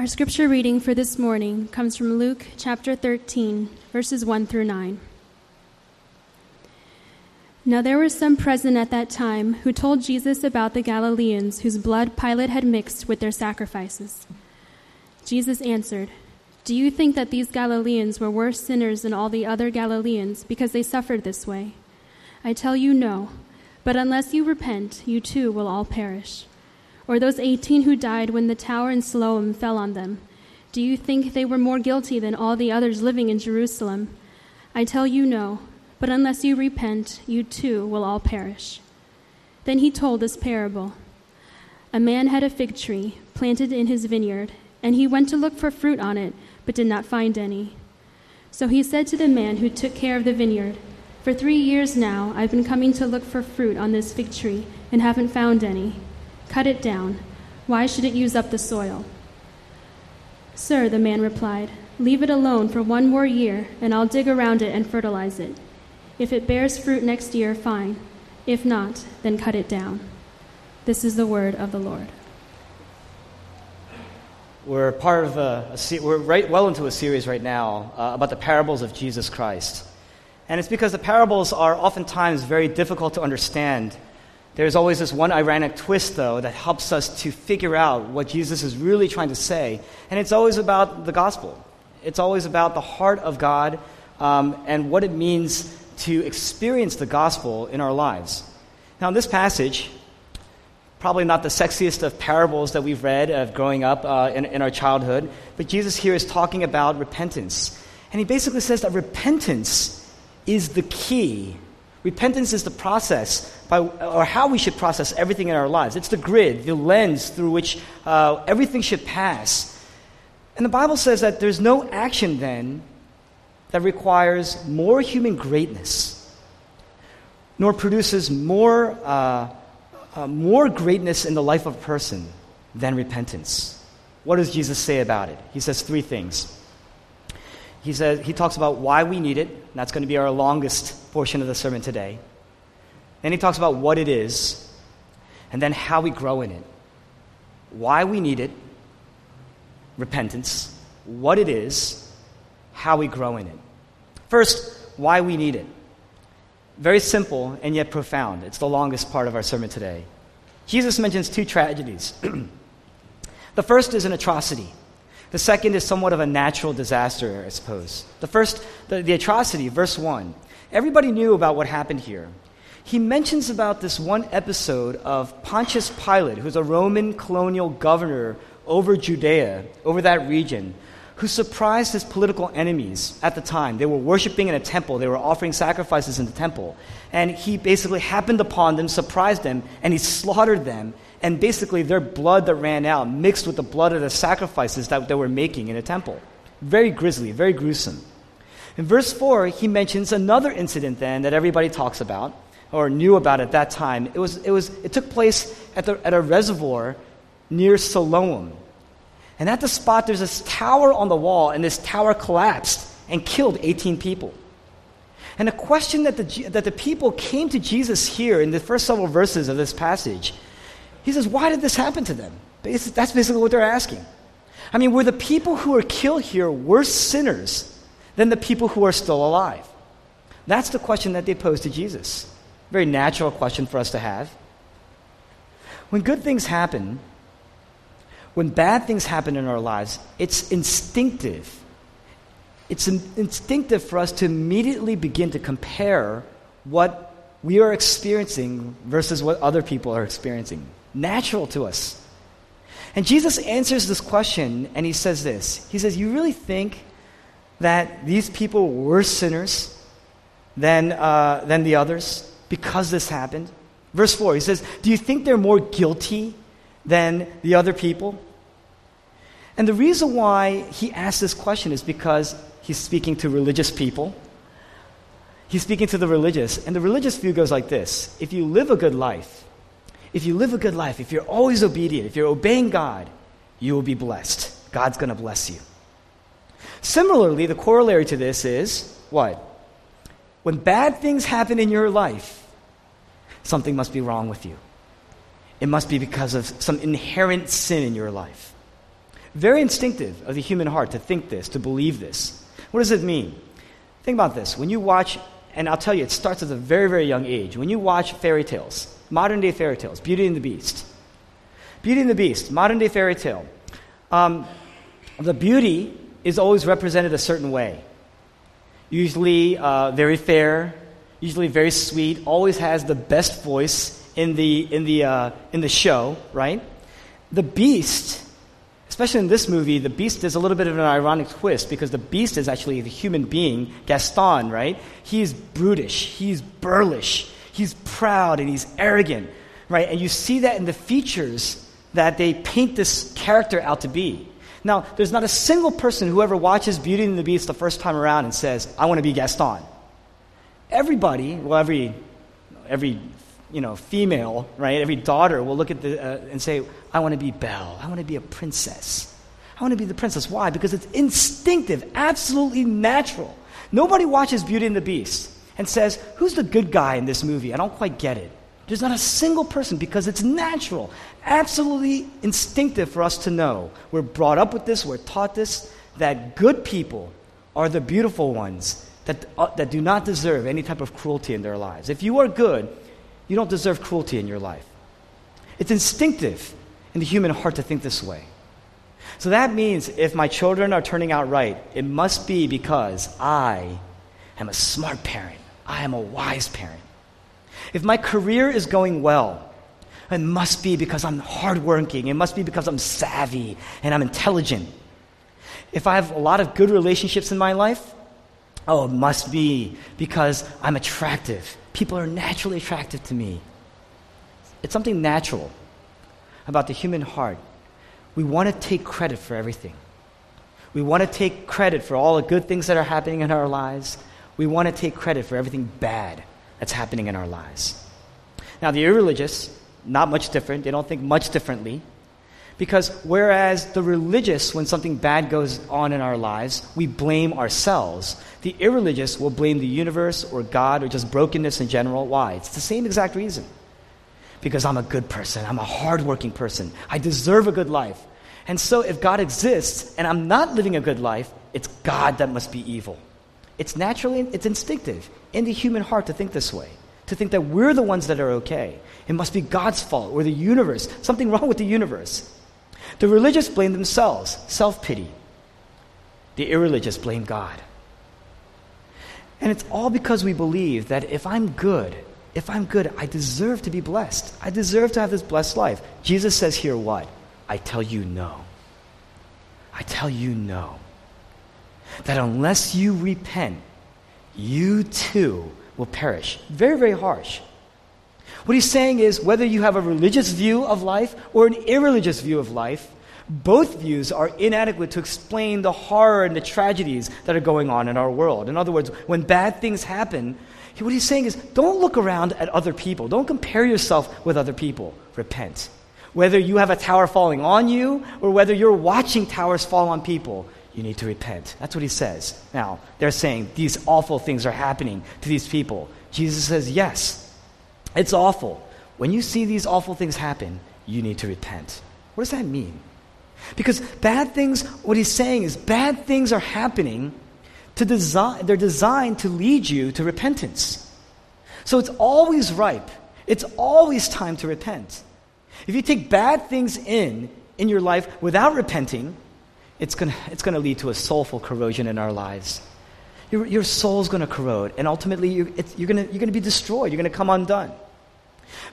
Our scripture reading for this morning comes from Luke chapter 13, verses 1 through 9. Now there were some present at that time who told Jesus about the Galileans whose blood Pilate had mixed with their sacrifices. Jesus answered, Do you think that these Galileans were worse sinners than all the other Galileans because they suffered this way? I tell you, no. But unless you repent, you too will all perish. Or those eighteen who died when the tower in Siloam fell on them. Do you think they were more guilty than all the others living in Jerusalem? I tell you, no. But unless you repent, you too will all perish. Then he told this parable A man had a fig tree planted in his vineyard, and he went to look for fruit on it, but did not find any. So he said to the man who took care of the vineyard, For three years now I've been coming to look for fruit on this fig tree, and haven't found any. Cut it down. Why should it use up the soil? Sir, the man replied, Leave it alone for one more year, and I'll dig around it and fertilize it. If it bears fruit next year, fine. If not, then cut it down. This is the word of the Lord. We're part of a, a we're right well into a series right now uh, about the parables of Jesus Christ. And it's because the parables are oftentimes very difficult to understand. There's always this one ironic twist, though, that helps us to figure out what Jesus is really trying to say. And it's always about the gospel, it's always about the heart of God um, and what it means to experience the gospel in our lives. Now, in this passage, probably not the sexiest of parables that we've read of growing up uh, in, in our childhood, but Jesus here is talking about repentance. And he basically says that repentance is the key. Repentance is the process by, or how we should process everything in our lives. It's the grid, the lens through which uh, everything should pass. And the Bible says that there's no action then that requires more human greatness, nor produces more, uh, uh, more greatness in the life of a person than repentance. What does Jesus say about it? He says three things. He, says, he talks about why we need it. That's going to be our longest portion of the sermon today. Then he talks about what it is, and then how we grow in it. Why we need it, repentance, what it is, how we grow in it. First, why we need it. Very simple and yet profound. It's the longest part of our sermon today. Jesus mentions two tragedies. the first is an atrocity. The second is somewhat of a natural disaster, I suppose. The first, the, the atrocity, verse 1. Everybody knew about what happened here. He mentions about this one episode of Pontius Pilate, who's a Roman colonial governor over Judea, over that region, who surprised his political enemies at the time. They were worshiping in a temple, they were offering sacrifices in the temple. And he basically happened upon them, surprised them, and he slaughtered them. And basically, their blood that ran out mixed with the blood of the sacrifices that they were making in a temple. Very grisly, very gruesome. In verse 4, he mentions another incident then that everybody talks about or knew about at that time. It, was, it, was, it took place at, the, at a reservoir near Siloam. And at the spot, there's this tower on the wall, and this tower collapsed and killed 18 people. And the question that the, that the people came to Jesus here in the first several verses of this passage, he says, Why did this happen to them? That's basically what they're asking. I mean, were the people who were killed here worse sinners than the people who are still alive? That's the question that they posed to Jesus. Very natural question for us to have. When good things happen, when bad things happen in our lives, it's instinctive. It's in- instinctive for us to immediately begin to compare what we are experiencing versus what other people are experiencing. Natural to us. And Jesus answers this question and he says this He says, You really think that these people were sinners than, uh, than the others because this happened? Verse 4, he says, Do you think they're more guilty than the other people? And the reason why he asks this question is because he's speaking to religious people. He's speaking to the religious, and the religious view goes like this If you live a good life, if you live a good life, if you're always obedient, if you're obeying God, you will be blessed. God's going to bless you. Similarly, the corollary to this is what? When bad things happen in your life, something must be wrong with you. It must be because of some inherent sin in your life. Very instinctive of the human heart to think this, to believe this. What does it mean? Think about this. When you watch, and I'll tell you, it starts at a very, very young age. When you watch fairy tales, modern day fairy tales, Beauty and the Beast. Beauty and the Beast, modern day fairy tale. Um, the beauty is always represented a certain way. Usually uh, very fair, usually very sweet, always has the best voice in the, in the, uh, in the show, right? The Beast especially in this movie, the beast is a little bit of an ironic twist because the beast is actually the human being, Gaston, right? He's brutish, he's burlish, he's proud, and he's arrogant, right? And you see that in the features that they paint this character out to be. Now, there's not a single person who ever watches Beauty and the Beast the first time around and says, I want to be Gaston. Everybody, well, every, every you know, female, right, every daughter will look at the, uh, and say, I want to be Belle. I want to be a princess. I want to be the princess. Why? Because it's instinctive, absolutely natural. Nobody watches Beauty and the Beast and says, Who's the good guy in this movie? I don't quite get it. There's not a single person because it's natural, absolutely instinctive for us to know. We're brought up with this, we're taught this, that good people are the beautiful ones that, uh, that do not deserve any type of cruelty in their lives. If you are good, you don't deserve cruelty in your life. It's instinctive in the human heart to think this way. So that means if my children are turning out right, it must be because I am a smart parent. I am a wise parent. If my career is going well, it must be because I'm hardworking. It must be because I'm savvy and I'm intelligent. If I have a lot of good relationships in my life, oh, it must be because I'm attractive people are naturally attractive to me. It's something natural about the human heart. We want to take credit for everything. We want to take credit for all the good things that are happening in our lives. We want to take credit for everything bad that's happening in our lives. Now, the irreligious, not much different. They don't think much differently. Because whereas the religious, when something bad goes on in our lives, we blame ourselves, the irreligious will blame the universe or God or just brokenness in general. Why? It's the same exact reason. Because I'm a good person, I'm a hardworking person, I deserve a good life. And so if God exists and I'm not living a good life, it's God that must be evil. It's naturally, it's instinctive in the human heart to think this way, to think that we're the ones that are okay. It must be God's fault or the universe, something wrong with the universe. The religious blame themselves, self pity. The irreligious blame God. And it's all because we believe that if I'm good, if I'm good, I deserve to be blessed. I deserve to have this blessed life. Jesus says here what? I tell you no. I tell you no. That unless you repent, you too will perish. Very, very harsh. What he's saying is whether you have a religious view of life or an irreligious view of life, both views are inadequate to explain the horror and the tragedies that are going on in our world. In other words, when bad things happen, what he's saying is don't look around at other people. Don't compare yourself with other people. Repent. Whether you have a tower falling on you or whether you're watching towers fall on people, you need to repent. That's what he says. Now, they're saying these awful things are happening to these people. Jesus says, yes, it's awful. When you see these awful things happen, you need to repent. What does that mean? Because bad things, what he's saying is bad things are happening to design, they're designed to lead you to repentance. So it's always ripe. It's always time to repent. If you take bad things in in your life without repenting, it's going to it's going to lead to a soulful corrosion in our lives your, your soul's going to corrode, and ultimately you're, you're going to be destroyed. You're going to come undone.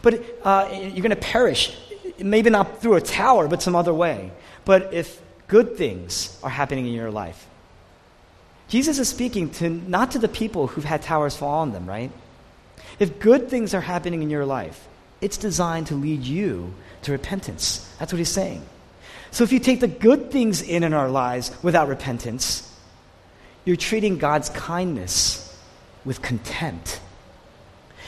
But uh, you're going to perish, maybe not through a tower, but some other way. But if good things are happening in your life, Jesus is speaking to not to the people who've had towers fall on them, right? If good things are happening in your life, it's designed to lead you to repentance. That's what he's saying. So if you take the good things in in our lives without repentance, you're treating God's kindness with contempt.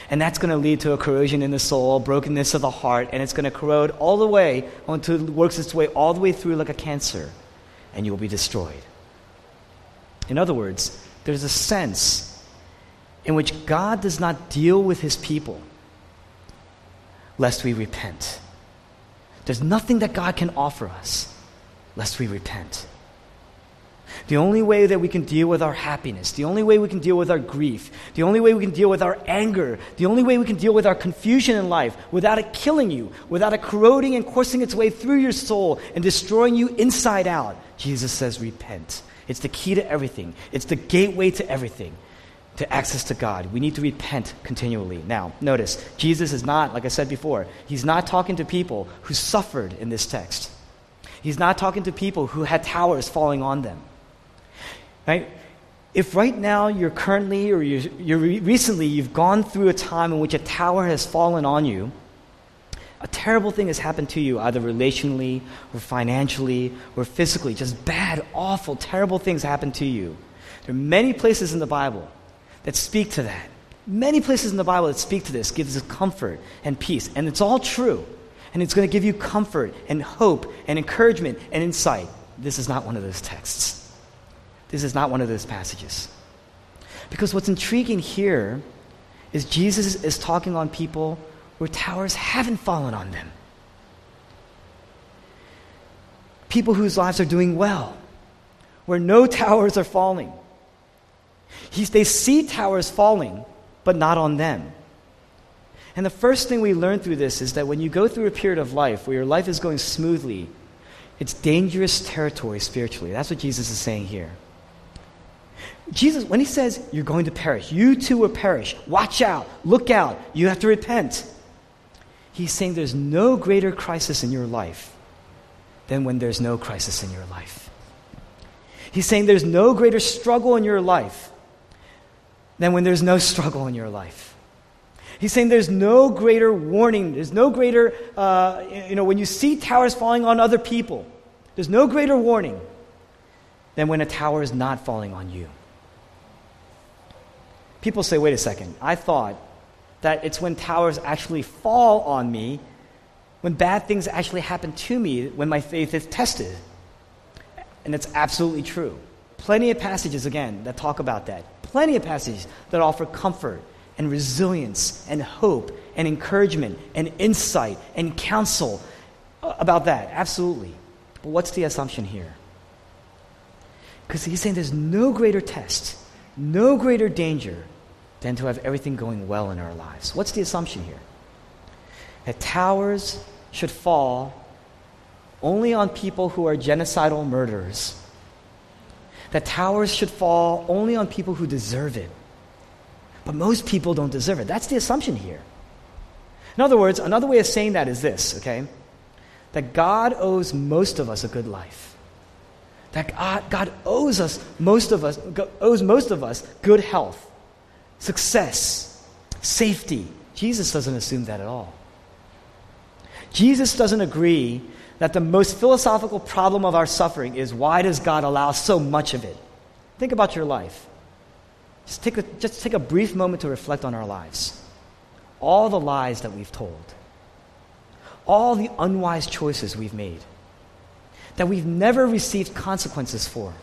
And that's going to lead to a corrosion in the soul, brokenness of the heart, and it's going to corrode all the way until it works its way all the way through like a cancer, and you will be destroyed. In other words, there's a sense in which God does not deal with his people lest we repent. There's nothing that God can offer us lest we repent. The only way that we can deal with our happiness, the only way we can deal with our grief, the only way we can deal with our anger, the only way we can deal with our confusion in life without it killing you, without it corroding and coursing its way through your soul and destroying you inside out, Jesus says, repent. It's the key to everything, it's the gateway to everything, to access to God. We need to repent continually. Now, notice, Jesus is not, like I said before, he's not talking to people who suffered in this text. He's not talking to people who had towers falling on them. Right? If right now you're currently or you're, you're recently you've gone through a time in which a tower has fallen on you, a terrible thing has happened to you, either relationally or financially or physically. Just bad, awful, terrible things happen to you. There are many places in the Bible that speak to that. Many places in the Bible that speak to this, gives us comfort and peace. And it's all true. And it's going to give you comfort and hope and encouragement and insight. This is not one of those texts. This is not one of those passages. Because what's intriguing here is Jesus is talking on people where towers haven't fallen on them. People whose lives are doing well, where no towers are falling. They see towers falling, but not on them. And the first thing we learn through this is that when you go through a period of life where your life is going smoothly, it's dangerous territory spiritually. That's what Jesus is saying here. Jesus, when he says, You're going to perish, you too will perish, watch out, look out, you have to repent. He's saying there's no greater crisis in your life than when there's no crisis in your life. He's saying there's no greater struggle in your life than when there's no struggle in your life. He's saying there's no greater warning, there's no greater, uh, you know, when you see towers falling on other people, there's no greater warning than when a tower is not falling on you. People say, wait a second, I thought that it's when towers actually fall on me, when bad things actually happen to me, when my faith is tested. And it's absolutely true. Plenty of passages, again, that talk about that. Plenty of passages that offer comfort and resilience and hope and encouragement and insight and counsel about that. Absolutely. But what's the assumption here? Because he's saying there's no greater test no greater danger than to have everything going well in our lives. What's the assumption here? That towers should fall only on people who are genocidal murderers. That towers should fall only on people who deserve it. But most people don't deserve it. That's the assumption here. In other words, another way of saying that is this, okay? That God owes most of us a good life that God, God owes us most of us owes most of us good health, success, safety. Jesus doesn't assume that at all. Jesus doesn't agree that the most philosophical problem of our suffering is why does God allow so much of it? Think about your life. Just take a, just take a brief moment to reflect on our lives. All the lies that we've told, all the unwise choices we've made that we've never received consequences for.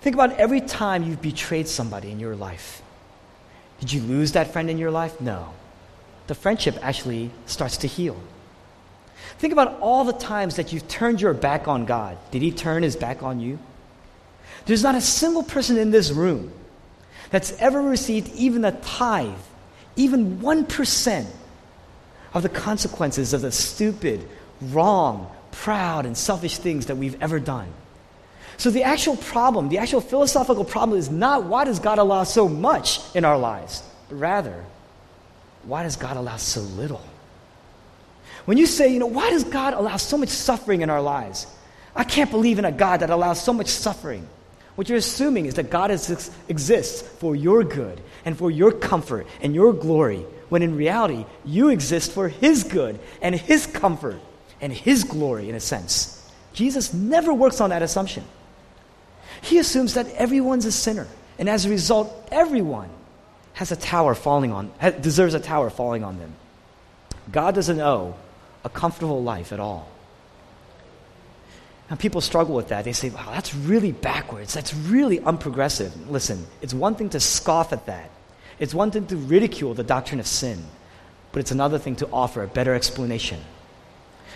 Think about every time you've betrayed somebody in your life. Did you lose that friend in your life? No. The friendship actually starts to heal. Think about all the times that you've turned your back on God. Did He turn His back on you? There's not a single person in this room that's ever received even a tithe, even 1% of the consequences of the stupid, wrong, proud, and selfish things that we've ever done. So, the actual problem, the actual philosophical problem is not why does God allow so much in our lives, but rather, why does God allow so little? When you say, you know, why does God allow so much suffering in our lives? I can't believe in a God that allows so much suffering. What you're assuming is that God is, exists for your good and for your comfort and your glory, when in reality, you exist for His good and His comfort and his glory, in a sense. Jesus never works on that assumption. He assumes that everyone's a sinner, and as a result, everyone has a tower falling on, deserves a tower falling on them. God doesn't owe a comfortable life at all. And people struggle with that. They say, wow, that's really backwards. That's really unprogressive. Listen, it's one thing to scoff at that, it's one thing to ridicule the doctrine of sin, but it's another thing to offer a better explanation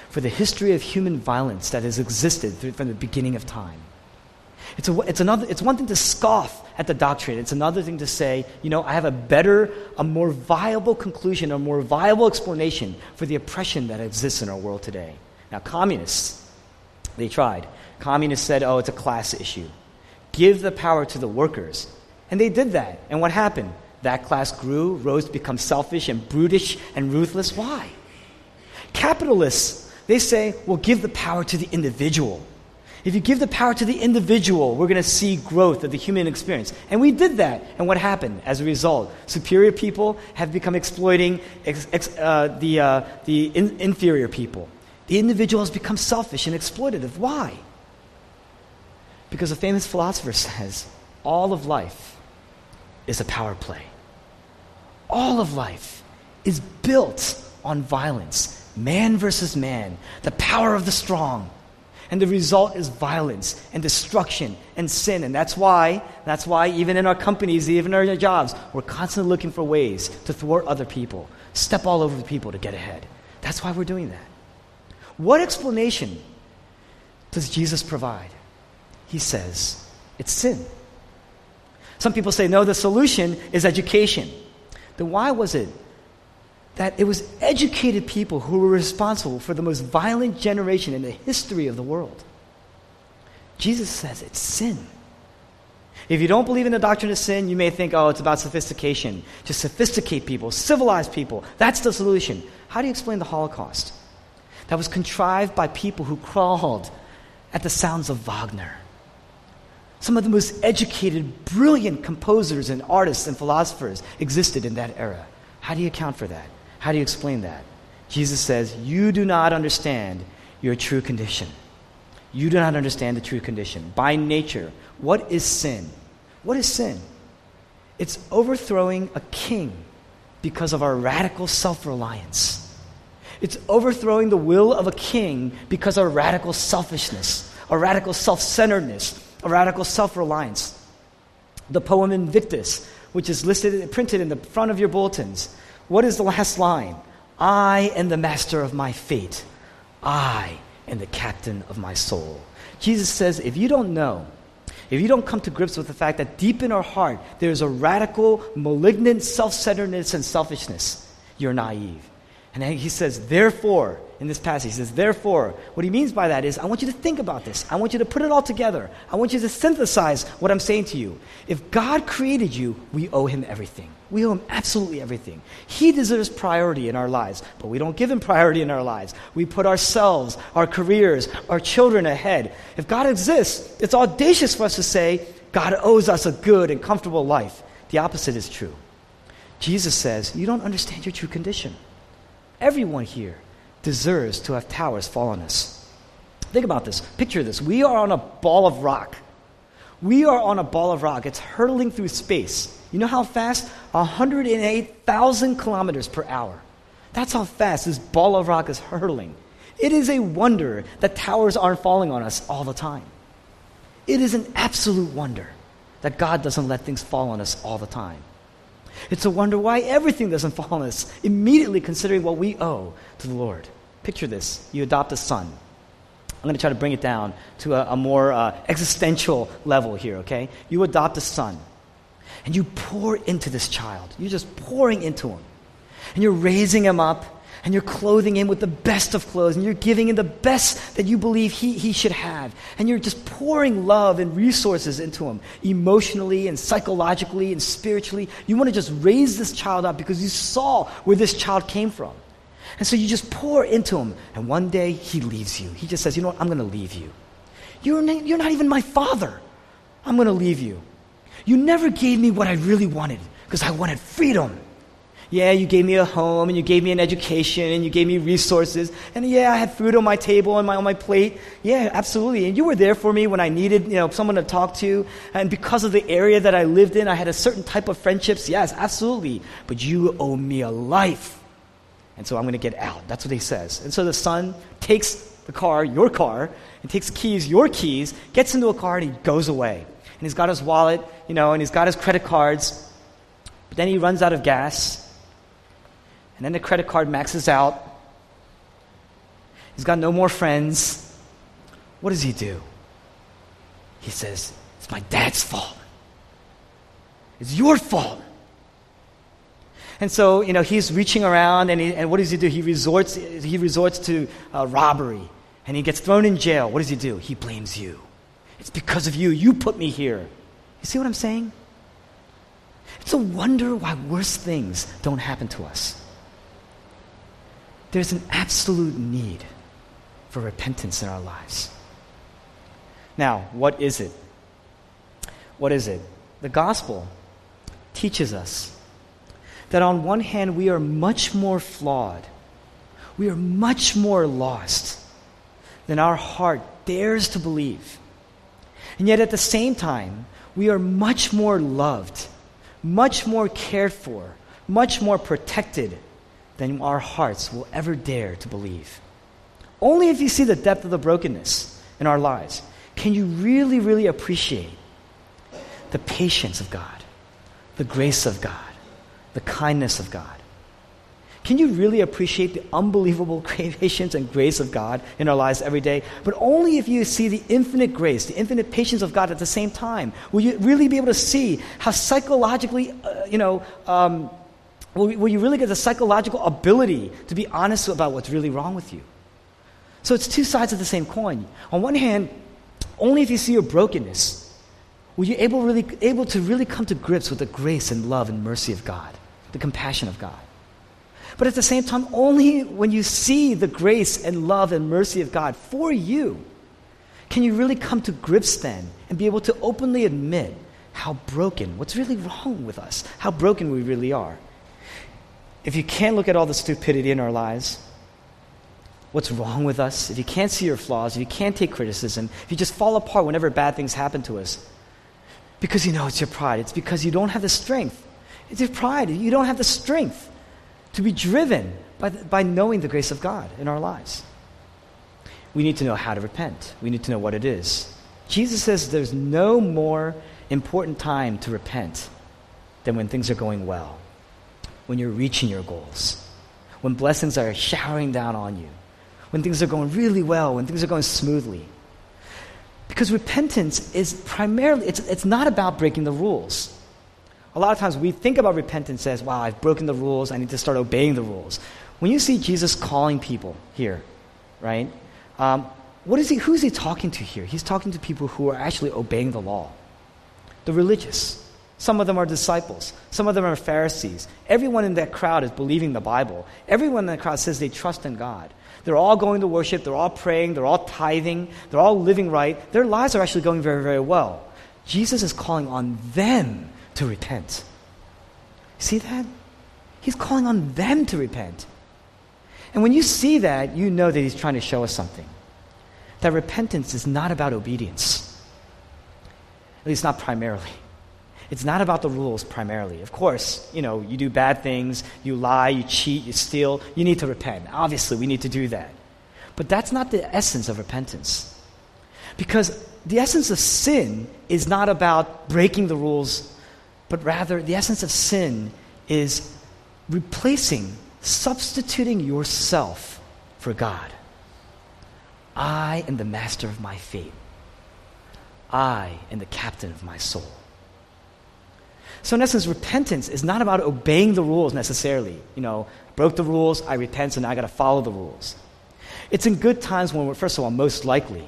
for the history of human violence that has existed from the beginning of time. It's, a, it's, another, it's one thing to scoff at the doctrine. It's another thing to say, you know, I have a better, a more viable conclusion, a more viable explanation for the oppression that exists in our world today. Now, communists, they tried. Communists said, oh, it's a class issue. Give the power to the workers. And they did that. And what happened? That class grew, rose to become selfish and brutish and ruthless. Why? Capitalists, they say, well, give the power to the individual. If you give the power to the individual, we're going to see growth of the human experience. And we did that. And what happened as a result? Superior people have become exploiting ex, ex, uh, the, uh, the in, inferior people. The individual has become selfish and exploitative. Why? Because a famous philosopher says all of life is a power play. All of life is built on violence man versus man, the power of the strong and the result is violence and destruction and sin. And that's why, that's why even in our companies, even in our jobs, we're constantly looking for ways to thwart other people, step all over the people to get ahead. That's why we're doing that. What explanation does Jesus provide? He says, it's sin. Some people say, no, the solution is education. Then why was it that it was educated people who were responsible for the most violent generation in the history of the world. Jesus says it's sin. If you don't believe in the doctrine of sin, you may think, oh, it's about sophistication. To sophisticate people, civilize people. That's the solution. How do you explain the Holocaust? That was contrived by people who crawled at the sounds of Wagner. Some of the most educated, brilliant composers and artists and philosophers existed in that era. How do you account for that? How do you explain that? Jesus says, You do not understand your true condition. You do not understand the true condition. By nature, what is sin? What is sin? It's overthrowing a king because of our radical self reliance. It's overthrowing the will of a king because of our radical selfishness, our radical self centeredness, our radical self reliance. The poem Invictus, which is listed, printed in the front of your bulletins, what is the last line? I am the master of my fate. I am the captain of my soul. Jesus says, if you don't know, if you don't come to grips with the fact that deep in our heart there's a radical, malignant self centeredness and selfishness, you're naive. And he says, therefore, in this passage, he says, therefore, what he means by that is, I want you to think about this. I want you to put it all together. I want you to synthesize what I'm saying to you. If God created you, we owe him everything. We owe him absolutely everything. He deserves priority in our lives, but we don't give him priority in our lives. We put ourselves, our careers, our children ahead. If God exists, it's audacious for us to say, God owes us a good and comfortable life. The opposite is true. Jesus says, You don't understand your true condition. Everyone here deserves to have towers fall on us. Think about this. Picture this. We are on a ball of rock. We are on a ball of rock. It's hurtling through space. You know how fast? 108,000 kilometers per hour. That's how fast this ball of rock is hurtling. It is a wonder that towers aren't falling on us all the time. It is an absolute wonder that God doesn't let things fall on us all the time. It's a wonder why everything doesn't fall on us immediately considering what we owe to the Lord. Picture this you adopt a son. I'm going to try to bring it down to a, a more uh, existential level here, okay? You adopt a son, and you pour into this child. You're just pouring into him. And you're raising him up, and you're clothing him with the best of clothes, and you're giving him the best that you believe he, he should have. And you're just pouring love and resources into him, emotionally and psychologically and spiritually. You want to just raise this child up because you saw where this child came from. And so you just pour into him, and one day he leaves you. He just says, You know what? I'm going to leave you. You're, you're not even my father. I'm going to leave you. You never gave me what I really wanted because I wanted freedom. Yeah, you gave me a home and you gave me an education and you gave me resources. And yeah, I had food on my table and my, on my plate. Yeah, absolutely. And you were there for me when I needed, you know, someone to talk to. And because of the area that I lived in, I had a certain type of friendships. Yes, absolutely. But you owe me a life. And so I'm going to get out. That's what he says. And so the son takes the car, your car, and takes keys, your keys, gets into a car, and he goes away. And he's got his wallet, you know, and he's got his credit cards. But then he runs out of gas and then the credit card maxes out. He's got no more friends. What does he do? He says, It's my dad's fault. It's your fault. And so, you know, he's reaching around, and, he, and what does he do? He resorts, he resorts to uh, robbery, and he gets thrown in jail. What does he do? He blames you. It's because of you. You put me here. You see what I'm saying? It's a wonder why worse things don't happen to us. There's an absolute need for repentance in our lives. Now, what is it? What is it? The gospel teaches us that on one hand, we are much more flawed, we are much more lost than our heart dares to believe. And yet, at the same time, we are much more loved, much more cared for, much more protected than our hearts will ever dare to believe. Only if you see the depth of the brokenness in our lives can you really, really appreciate the patience of God, the grace of God, the kindness of God. Can you really appreciate the unbelievable patience and grace of God in our lives every day? But only if you see the infinite grace, the infinite patience of God at the same time, will you really be able to see how psychologically, uh, you know, um, will you really get the psychological ability to be honest about what's really wrong with you? So it's two sides of the same coin. On one hand, only if you see your brokenness will you able, really, able to really come to grips with the grace and love and mercy of God, the compassion of God. But at the same time, only when you see the grace and love and mercy of God for you can you really come to grips then and be able to openly admit how broken, what's really wrong with us, how broken we really are. If you can't look at all the stupidity in our lives, what's wrong with us, if you can't see your flaws, if you can't take criticism, if you just fall apart whenever bad things happen to us, because you know it's your pride, it's because you don't have the strength. It's your pride. You don't have the strength to be driven by, the, by knowing the grace of God in our lives. We need to know how to repent, we need to know what it is. Jesus says there's no more important time to repent than when things are going well, when you're reaching your goals, when blessings are showering down on you, when things are going really well, when things are going smoothly. Because repentance is primarily, it's, it's not about breaking the rules a lot of times we think about repentance as, wow, I've broken the rules, I need to start obeying the rules. When you see Jesus calling people here, right? Um, what is he, who's he talking to here? He's talking to people who are actually obeying the law. The religious. Some of them are disciples. Some of them are Pharisees. Everyone in that crowd is believing the Bible. Everyone in that crowd says they trust in God. They're all going to worship. They're all praying. They're all tithing. They're all living right. Their lives are actually going very, very well. Jesus is calling on them to repent. See that? He's calling on them to repent. And when you see that, you know that he's trying to show us something. That repentance is not about obedience, at least not primarily. It's not about the rules primarily. Of course, you know, you do bad things, you lie, you cheat, you steal, you need to repent. Obviously, we need to do that. But that's not the essence of repentance. Because the essence of sin is not about breaking the rules but rather the essence of sin is replacing, substituting yourself for God. I am the master of my fate. I am the captain of my soul. So, in essence, repentance is not about obeying the rules necessarily. You know, broke the rules, I repent, so now I got to follow the rules. It's in good times when we're, first of all, most likely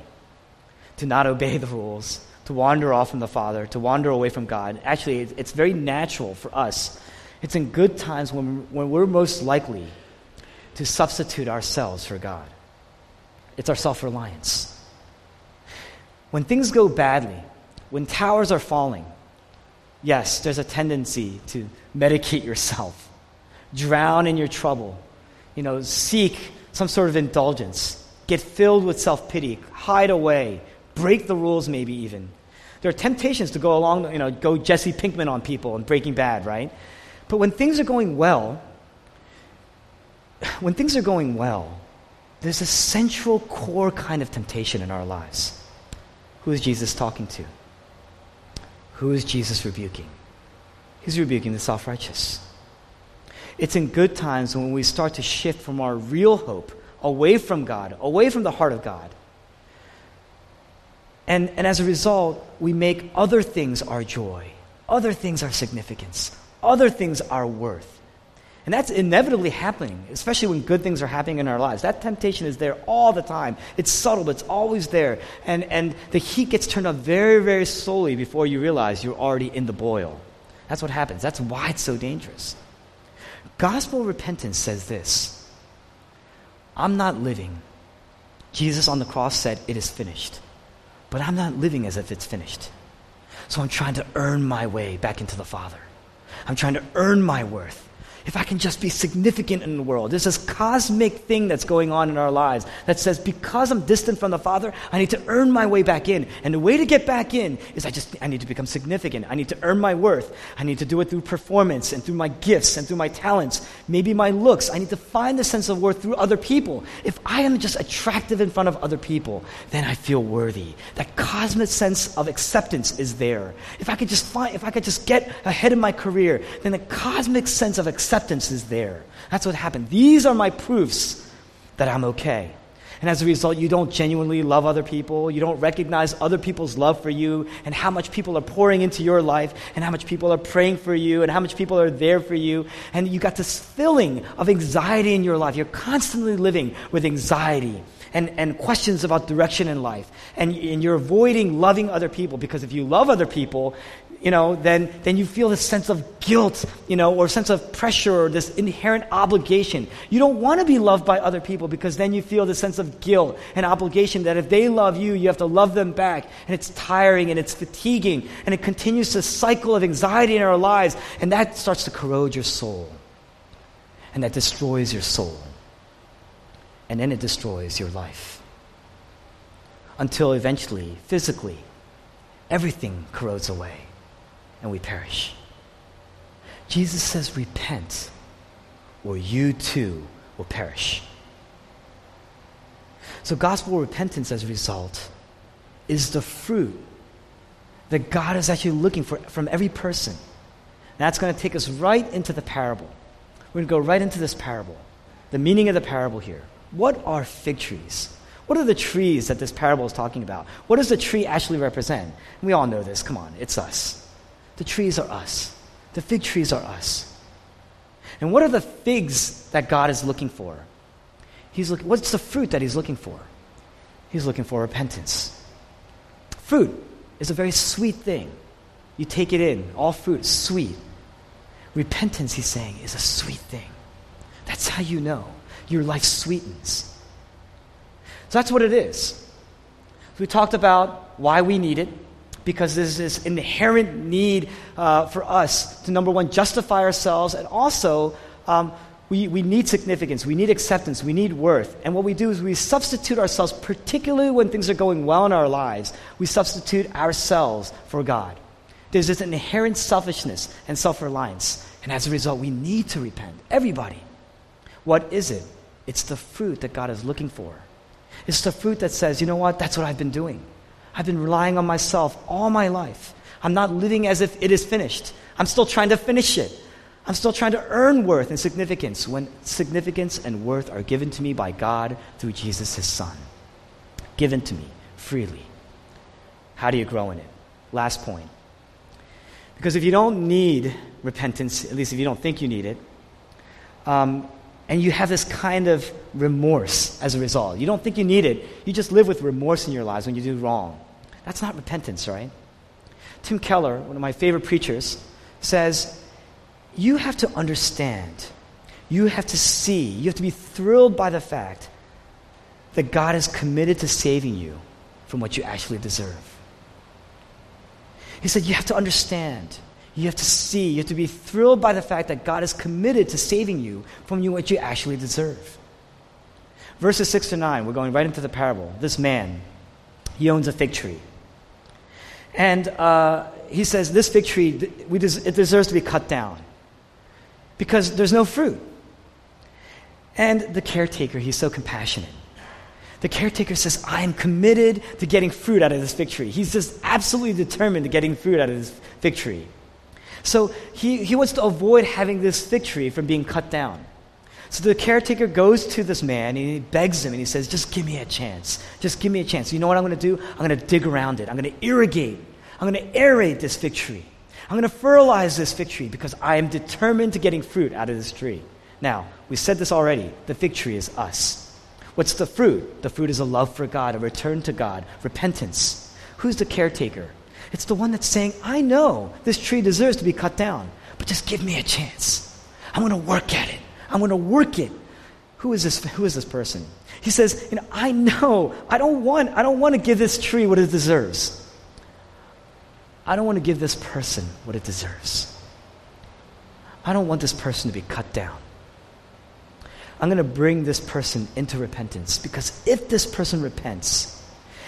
to not obey the rules to wander off from the Father, to wander away from God. Actually, it's very natural for us. It's in good times when, when we're most likely to substitute ourselves for God. It's our self reliance. When things go badly, when towers are falling, yes, there's a tendency to medicate yourself, drown in your trouble, you know, seek some sort of indulgence, get filled with self pity, hide away, break the rules, maybe even. There are temptations to go along, you know, go Jesse Pinkman on people and Breaking Bad, right? But when things are going well, when things are going well, there's a central core kind of temptation in our lives. Who is Jesus talking to? Who is Jesus rebuking? He's rebuking the self righteous. It's in good times when we start to shift from our real hope, away from God, away from the heart of God. And, and as a result, we make other things our joy, other things our significance, other things our worth. And that's inevitably happening, especially when good things are happening in our lives. That temptation is there all the time. It's subtle, but it's always there. And, and the heat gets turned up very, very slowly before you realize you're already in the boil. That's what happens. That's why it's so dangerous. Gospel repentance says this I'm not living. Jesus on the cross said, It is finished. But I'm not living as if it's finished. So I'm trying to earn my way back into the Father. I'm trying to earn my worth if I can just be significant in the world. There's this cosmic thing that's going on in our lives that says, because I'm distant from the Father, I need to earn my way back in. And the way to get back in is I just, I need to become significant. I need to earn my worth. I need to do it through performance and through my gifts and through my talents, maybe my looks. I need to find the sense of worth through other people. If I am just attractive in front of other people, then I feel worthy. That cosmic sense of acceptance is there. If I could just find, if I could just get ahead in my career, then the cosmic sense of acceptance acceptance is there. That's what happened. These are my proofs that I'm okay. And as a result, you don't genuinely love other people. You don't recognize other people's love for you and how much people are pouring into your life and how much people are praying for you and how much people are there for you. And you got this feeling of anxiety in your life. You're constantly living with anxiety and, and questions about direction in life. And, and you're avoiding loving other people because if you love other people, you know, then, then you feel this sense of guilt, you know, or sense of pressure or this inherent obligation. You don't want to be loved by other people because then you feel this sense of guilt and obligation that if they love you, you have to love them back. And it's tiring and it's fatiguing and it continues to cycle of anxiety in our lives. And that starts to corrode your soul. And that destroys your soul. And then it destroys your life. Until eventually, physically, everything corrodes away and we perish. Jesus says, Repent, or you too will perish. So, gospel repentance as a result is the fruit that God is actually looking for from every person. And that's going to take us right into the parable. We're going to go right into this parable. The meaning of the parable here. What are fig trees? What are the trees that this parable is talking about? What does the tree actually represent? We all know this. Come on, it's us. The trees are us. The fig trees are us. And what are the figs that God is looking for? He's looking, what's the fruit that he's looking for? He's looking for repentance. Fruit is a very sweet thing. You take it in, all fruit is sweet. Repentance, he's saying, is a sweet thing. That's how you know your life sweetens. So that's what it is. we talked about why we need it, because there's this inherent need uh, for us to, number one, justify ourselves, and also um, we, we need significance, we need acceptance, we need worth. And what we do is we substitute ourselves, particularly when things are going well in our lives, we substitute ourselves for God. There's this inherent selfishness and self reliance. And as a result, we need to repent. Everybody. What is it? It's the fruit that God is looking for. It's the fruit that says, you know what? That's what I've been doing. I've been relying on myself all my life. I'm not living as if it is finished. I'm still trying to finish it. I'm still trying to earn worth and significance when significance and worth are given to me by God through Jesus, his Son. Given to me freely. How do you grow in it? Last point. Because if you don't need repentance, at least if you don't think you need it, um, and you have this kind of remorse as a result, you don't think you need it, you just live with remorse in your lives when you do wrong. That's not repentance, right? Tim Keller, one of my favorite preachers, says, You have to understand, you have to see, you have to be thrilled by the fact that God is committed to saving you from what you actually deserve. He said, You have to understand, you have to see, you have to be thrilled by the fact that God is committed to saving you from you what you actually deserve. Verses 6 to 9, we're going right into the parable. This man, he owns a fig tree. And uh, he says, This fig tree, des- it deserves to be cut down because there's no fruit. And the caretaker, he's so compassionate. The caretaker says, I am committed to getting fruit out of this fig tree. He's just absolutely determined to getting fruit out of this fig tree. So he, he wants to avoid having this fig tree from being cut down. So the caretaker goes to this man and he begs him and he says, Just give me a chance. Just give me a chance. You know what I'm going to do? I'm going to dig around it. I'm going to irrigate. I'm going to aerate this fig tree. I'm going to fertilize this fig tree because I am determined to getting fruit out of this tree. Now, we said this already. The fig tree is us. What's the fruit? The fruit is a love for God, a return to God, repentance. Who's the caretaker? It's the one that's saying, I know this tree deserves to be cut down, but just give me a chance. I'm going to work at it. I'm going to work it. Who is this, who is this person? He says, you know, I know. I don't want, I don't want to give this tree what it deserves. I don't want to give this person what it deserves. I don't want this person to be cut down. I'm going to bring this person into repentance because if this person repents,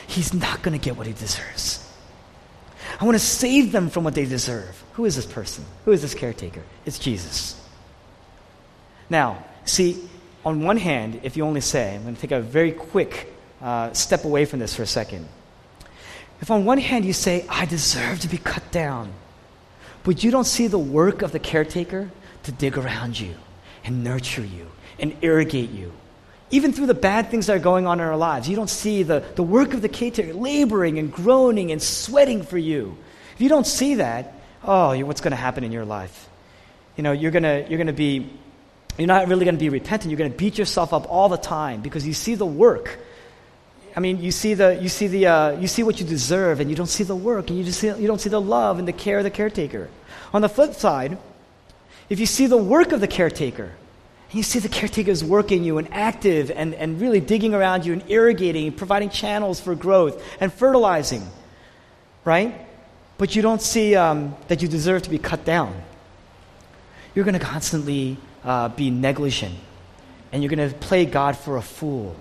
he's not going to get what he deserves. I want to save them from what they deserve. Who is this person? Who is this caretaker? It's Jesus. Now, see, on one hand, if you only say, I'm going to take a very quick uh, step away from this for a second. If on one hand you say, I deserve to be cut down, but you don't see the work of the caretaker to dig around you and nurture you and irrigate you. Even through the bad things that are going on in our lives, you don't see the, the work of the caretaker laboring and groaning and sweating for you. If you don't see that, oh, what's going to happen in your life? You know, you're going you're going to be, you're not really going to be repentant. You're going to beat yourself up all the time because you see the work. I mean, you see, the, you, see the, uh, you see what you deserve and you don't see the work and you, just see, you don't see the love and the care of the caretaker. On the flip side, if you see the work of the caretaker, and you see the caretakers working you and active and, and really digging around you and irrigating and providing channels for growth and fertilizing, right? But you don't see um, that you deserve to be cut down. You're going to constantly uh, be negligent and you're going to play God for a fool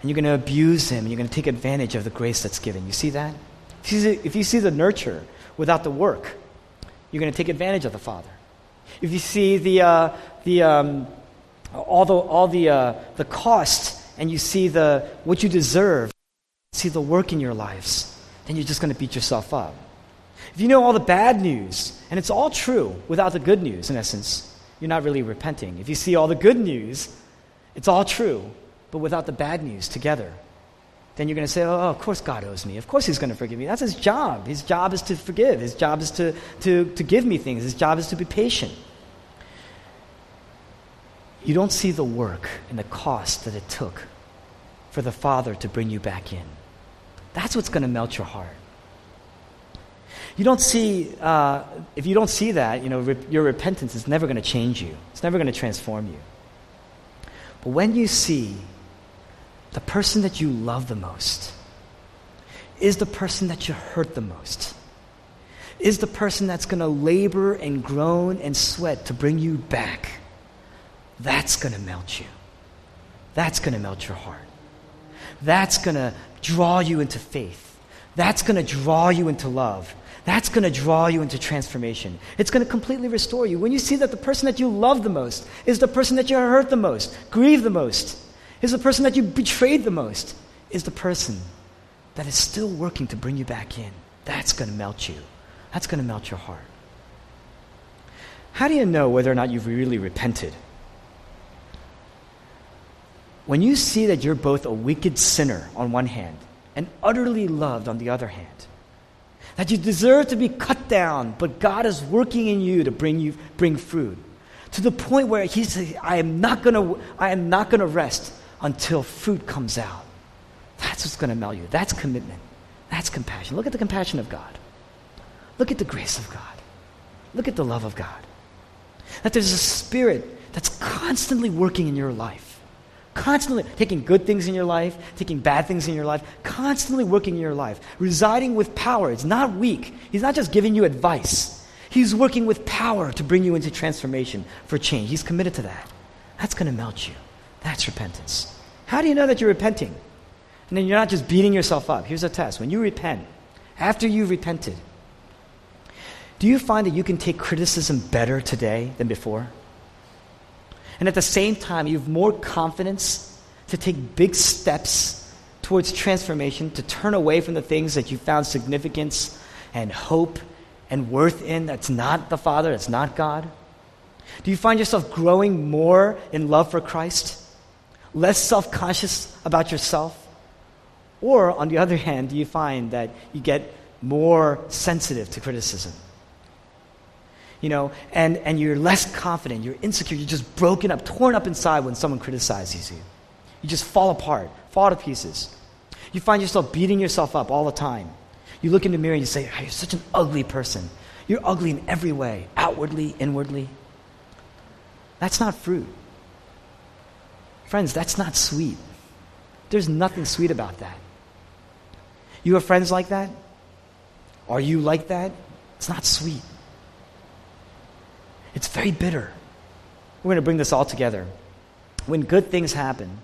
and you're going to abuse Him and you're going to take advantage of the grace that's given. You see that? If you see, if you see the nurture without the work, you're going to take advantage of the Father. If you see the, uh, the, um, all the, all the, uh, the cost and you see the, what you deserve, see the work in your lives, then you're just going to beat yourself up. If you know all the bad news, and it's all true without the good news, in essence, you're not really repenting. If you see all the good news, it's all true, but without the bad news together, then you're going to say, oh, of course God owes me. Of course He's going to forgive me. That's His job. His job is to forgive. His job is to, to, to give me things. His job is to be patient you don't see the work and the cost that it took for the Father to bring you back in. That's what's going to melt your heart. You don't see, uh, if you don't see that, you know, re- your repentance is never going to change you. It's never going to transform you. But when you see the person that you love the most is the person that you hurt the most, is the person that's going to labor and groan and sweat to bring you back that's going to melt you. That's going to melt your heart. That's going to draw you into faith. That's going to draw you into love. That's going to draw you into transformation. It's going to completely restore you. When you see that the person that you love the most is the person that you hurt the most, grieve the most, is the person that you betrayed the most, is the person that is still working to bring you back in. That's going to melt you. That's going to melt your heart. How do you know whether or not you've really repented? When you see that you're both a wicked sinner on one hand and utterly loved on the other hand, that you deserve to be cut down, but God is working in you to bring you bring fruit to the point where He says, "I am not gonna, I am not gonna rest until fruit comes out." That's what's gonna melt you. That's commitment. That's compassion. Look at the compassion of God. Look at the grace of God. Look at the love of God. That there's a spirit that's constantly working in your life constantly taking good things in your life, taking bad things in your life, constantly working in your life, residing with power. It's not weak. He's not just giving you advice. He's working with power to bring you into transformation for change. He's committed to that. That's going to melt you. That's repentance. How do you know that you're repenting? And then you're not just beating yourself up. Here's a test. When you repent, after you've repented, do you find that you can take criticism better today than before? And at the same time, you have more confidence to take big steps towards transformation, to turn away from the things that you found significance and hope and worth in that's not the Father, that's not God. Do you find yourself growing more in love for Christ? Less self conscious about yourself? Or, on the other hand, do you find that you get more sensitive to criticism? You know, and, and you're less confident, you're insecure, you're just broken up, torn up inside when someone criticizes you. You just fall apart, fall to pieces. You find yourself beating yourself up all the time. You look in the mirror and you say, oh, You're such an ugly person. You're ugly in every way, outwardly, inwardly. That's not fruit. Friends, that's not sweet. There's nothing sweet about that. You have friends like that? Are you like that? It's not sweet. It's very bitter. We're going to bring this all together. When good things happen,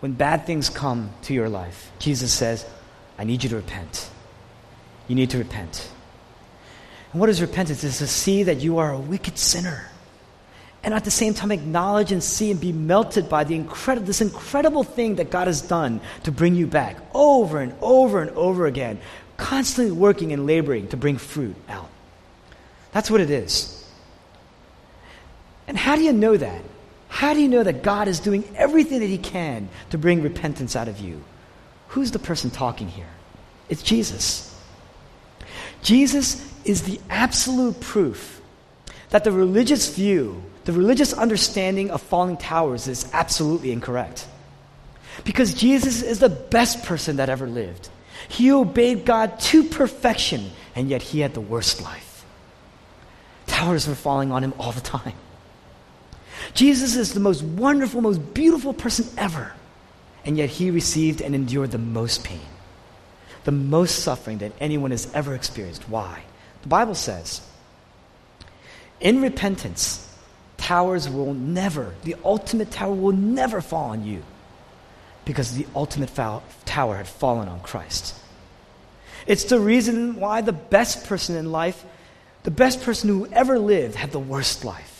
when bad things come to your life, Jesus says, I need you to repent. You need to repent. And what is repentance? It's to see that you are a wicked sinner. And at the same time, acknowledge and see and be melted by the incredible, this incredible thing that God has done to bring you back over and over and over again, constantly working and laboring to bring fruit out. That's what it is. And how do you know that? How do you know that God is doing everything that He can to bring repentance out of you? Who's the person talking here? It's Jesus. Jesus is the absolute proof that the religious view, the religious understanding of falling towers is absolutely incorrect. Because Jesus is the best person that ever lived. He obeyed God to perfection, and yet he had the worst life. Towers were falling on him all the time. Jesus is the most wonderful, most beautiful person ever, and yet he received and endured the most pain, the most suffering that anyone has ever experienced. Why? The Bible says, in repentance, towers will never, the ultimate tower will never fall on you because the ultimate foul, tower had fallen on Christ. It's the reason why the best person in life, the best person who ever lived, had the worst life.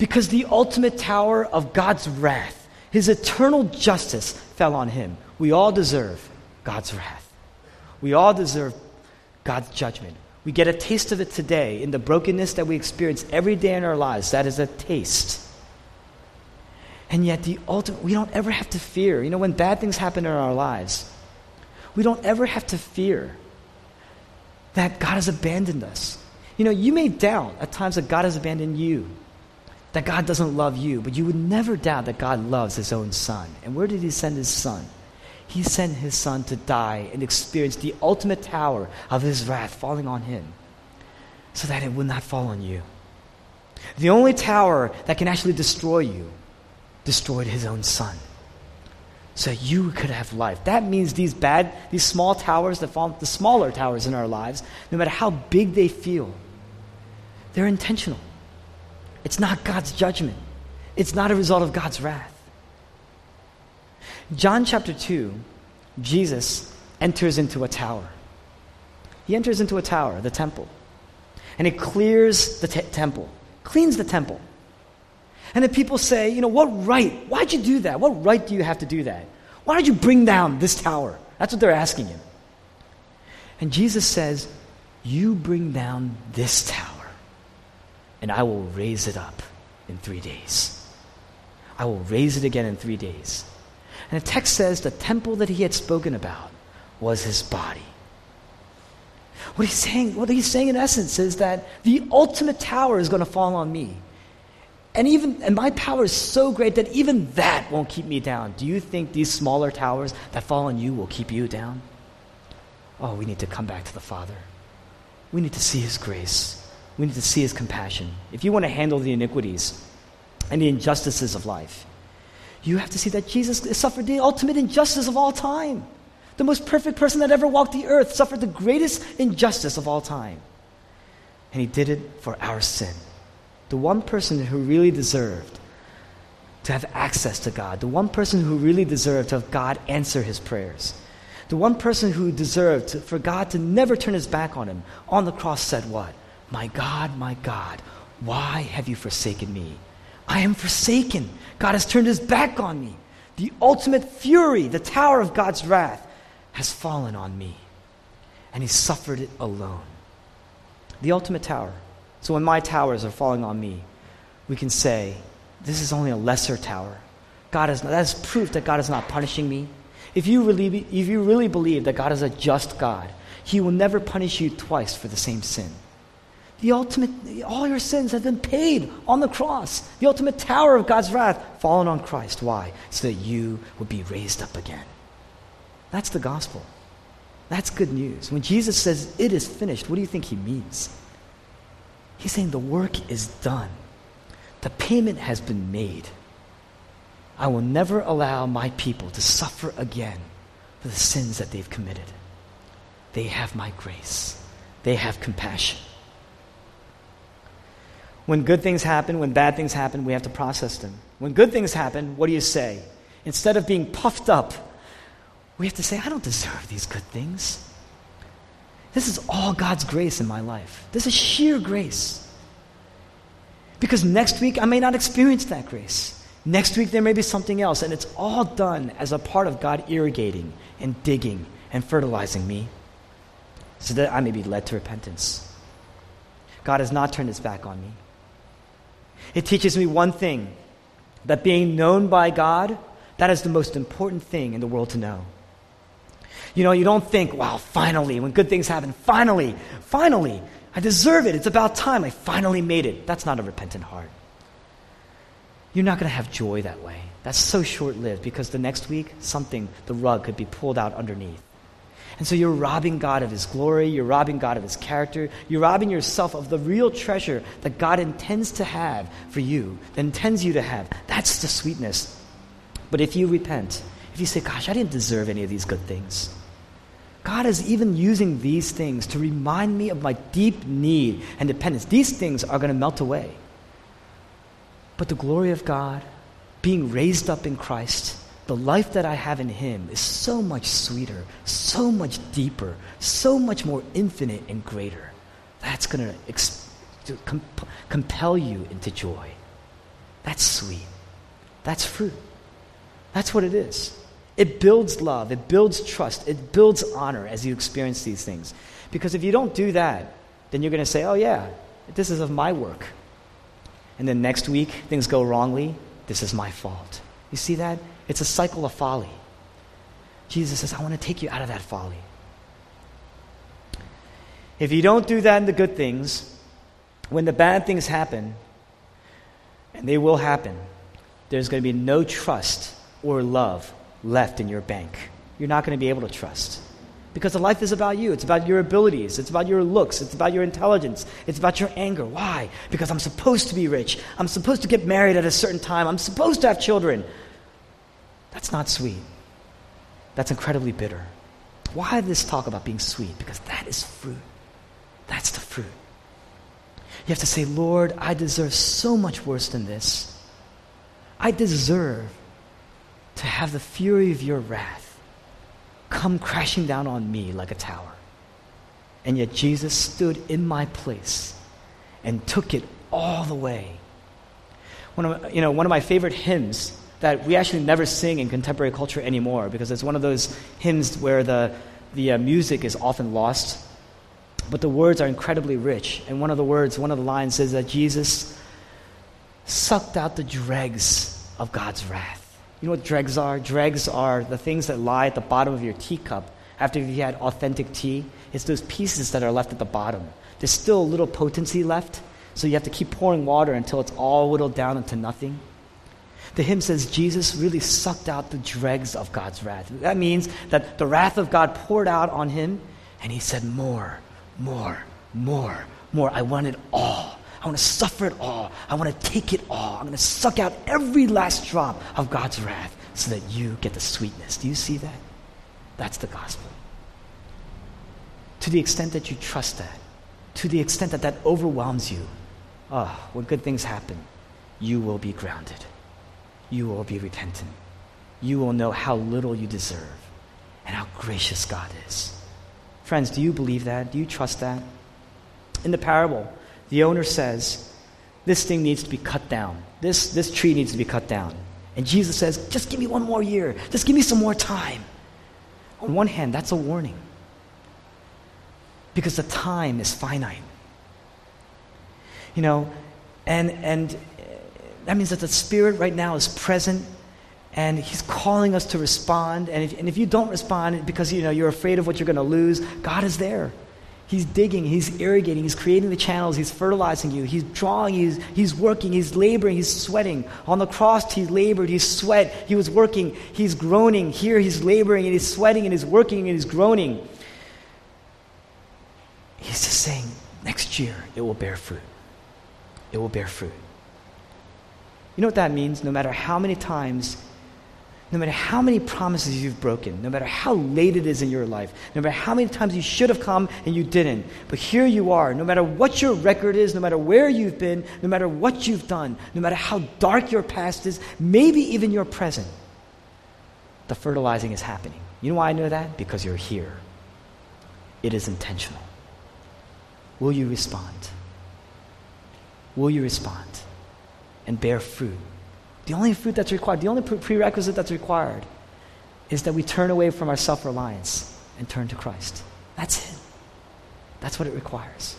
Because the ultimate tower of God's wrath, his eternal justice, fell on him. We all deserve God's wrath. We all deserve God's judgment. We get a taste of it today in the brokenness that we experience every day in our lives. That is a taste. And yet, the ultimate, we don't ever have to fear. You know, when bad things happen in our lives, we don't ever have to fear that God has abandoned us. You know, you may doubt at times that God has abandoned you, that God doesn't love you, but you would never doubt that God loves his own son. And where did he send his son? He sent his son to die and experience the ultimate tower of his wrath falling on him so that it would not fall on you. The only tower that can actually destroy you destroyed his own son so you could have life. That means these bad, these small towers that fall, the smaller towers in our lives, no matter how big they feel, they're intentional. It's not God's judgment, it's not a result of God's wrath. John chapter 2, Jesus enters into a tower. He enters into a tower, the temple, and he clears the te- temple, cleans the temple. And the people say, you know, what right? Why'd you do that? What right do you have to do that? Why did you bring down this tower? That's what they're asking him. And Jesus says, You bring down this tower, and I will raise it up in three days. I will raise it again in three days. And the text says the temple that he had spoken about was his body. What he's saying, what he's saying in essence is that the ultimate tower is going to fall on me. And even and my power is so great that even that won't keep me down. Do you think these smaller towers that fall on you will keep you down? Oh, we need to come back to the Father. We need to see his grace. We need to see his compassion. If you want to handle the iniquities and the injustices of life, you have to see that Jesus suffered the ultimate injustice of all time. The most perfect person that ever walked the earth suffered the greatest injustice of all time. And he did it for our sin. The one person who really deserved to have access to God, the one person who really deserved to have God answer his prayers, the one person who deserved to, for God to never turn his back on him on the cross said, What? My God, my God, why have you forsaken me? I am forsaken. God has turned his back on me. The ultimate fury, the tower of God's wrath, has fallen on me. And he suffered it alone. The ultimate tower. So when my towers are falling on me, we can say, This is only a lesser tower. God is, not, that is proof that God is not punishing me. If you, really, if you really believe that God is a just God, He will never punish you twice for the same sin. The ultimate, all your sins have been paid on the cross. The ultimate tower of God's wrath fallen on Christ. Why? So that you would be raised up again. That's the gospel. That's good news. When Jesus says it is finished, what do you think he means? He's saying the work is done. The payment has been made. I will never allow my people to suffer again for the sins that they've committed. They have my grace. They have compassion. When good things happen, when bad things happen, we have to process them. When good things happen, what do you say? Instead of being puffed up, we have to say, I don't deserve these good things. This is all God's grace in my life. This is sheer grace. Because next week I may not experience that grace. Next week there may be something else, and it's all done as a part of God irrigating and digging and fertilizing me so that I may be led to repentance. God has not turned his back on me. It teaches me one thing that being known by God, that is the most important thing in the world to know. You know, you don't think, wow, finally, when good things happen, finally, finally, I deserve it. It's about time. I finally made it. That's not a repentant heart. You're not going to have joy that way. That's so short lived because the next week, something, the rug could be pulled out underneath. And so you're robbing God of His glory, you're robbing God of His character, you're robbing yourself of the real treasure that God intends to have for you, that intends you to have. That's the sweetness. But if you repent, if you say, Gosh, I didn't deserve any of these good things, God is even using these things to remind me of my deep need and dependence. These things are going to melt away. But the glory of God, being raised up in Christ, the life that I have in Him is so much sweeter, so much deeper, so much more infinite and greater. That's going to ex- comp- compel you into joy. That's sweet. That's fruit. That's what it is. It builds love, it builds trust, it builds honor as you experience these things. Because if you don't do that, then you're going to say, oh, yeah, this is of my work. And then next week, things go wrongly. This is my fault. You see that? It's a cycle of folly. Jesus says, I want to take you out of that folly. If you don't do that in the good things, when the bad things happen, and they will happen, there's going to be no trust or love left in your bank. You're not going to be able to trust. Because the life is about you. It's about your abilities. It's about your looks. It's about your intelligence. It's about your anger. Why? Because I'm supposed to be rich. I'm supposed to get married at a certain time. I'm supposed to have children. That's not sweet. That's incredibly bitter. Why this talk about being sweet? Because that is fruit. That's the fruit. You have to say, Lord, I deserve so much worse than this. I deserve to have the fury of your wrath come crashing down on me like a tower. And yet Jesus stood in my place and took it all the way. One of, you know, one of my favorite hymns that we actually never sing in contemporary culture anymore because it's one of those hymns where the, the uh, music is often lost, but the words are incredibly rich. And one of the words, one of the lines says that Jesus sucked out the dregs of God's wrath. You know what dregs are? Dregs are the things that lie at the bottom of your teacup after you've had authentic tea. It's those pieces that are left at the bottom. There's still a little potency left, so you have to keep pouring water until it's all whittled down into nothing. The hymn says Jesus really sucked out the dregs of God's wrath. That means that the wrath of God poured out on him, and he said, More, more, more, more. I want it all. I want to suffer it all. I want to take it all. I'm going to suck out every last drop of God's wrath so that you get the sweetness. Do you see that? That's the gospel. To the extent that you trust that, to the extent that that overwhelms you, oh, when good things happen, you will be grounded you will be repentant. You will know how little you deserve and how gracious God is. Friends, do you believe that? Do you trust that? In the parable, the owner says, This thing needs to be cut down. This, this tree needs to be cut down. And Jesus says, Just give me one more year. Just give me some more time. On one hand, that's a warning because the time is finite. You know, and, and that means that the Spirit right now is present and He's calling us to respond. And if, and if you don't respond because you know, you're afraid of what you're going to lose, God is there. He's digging, he's irrigating, he's creating the channels, he's fertilizing you, he's drawing, he's, he's working, he's laboring, he's sweating. On the cross, he labored, he sweat, he was working, he's groaning. Here, he's laboring and he's sweating and he's working and he's groaning. He's just saying, next year, it will bear fruit. It will bear fruit. You know what that means? No matter how many times no matter how many promises you've broken, no matter how late it is in your life, no matter how many times you should have come and you didn't, but here you are, no matter what your record is, no matter where you've been, no matter what you've done, no matter how dark your past is, maybe even your present, the fertilizing is happening. You know why I know that? Because you're here. It is intentional. Will you respond? Will you respond and bear fruit the only fruit that's required, the only prerequisite that's required is that we turn away from our self reliance and turn to Christ. That's it. That's what it requires.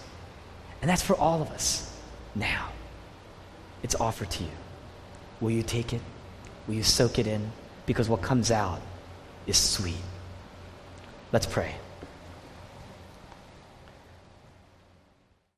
And that's for all of us now. It's offered to you. Will you take it? Will you soak it in? Because what comes out is sweet. Let's pray.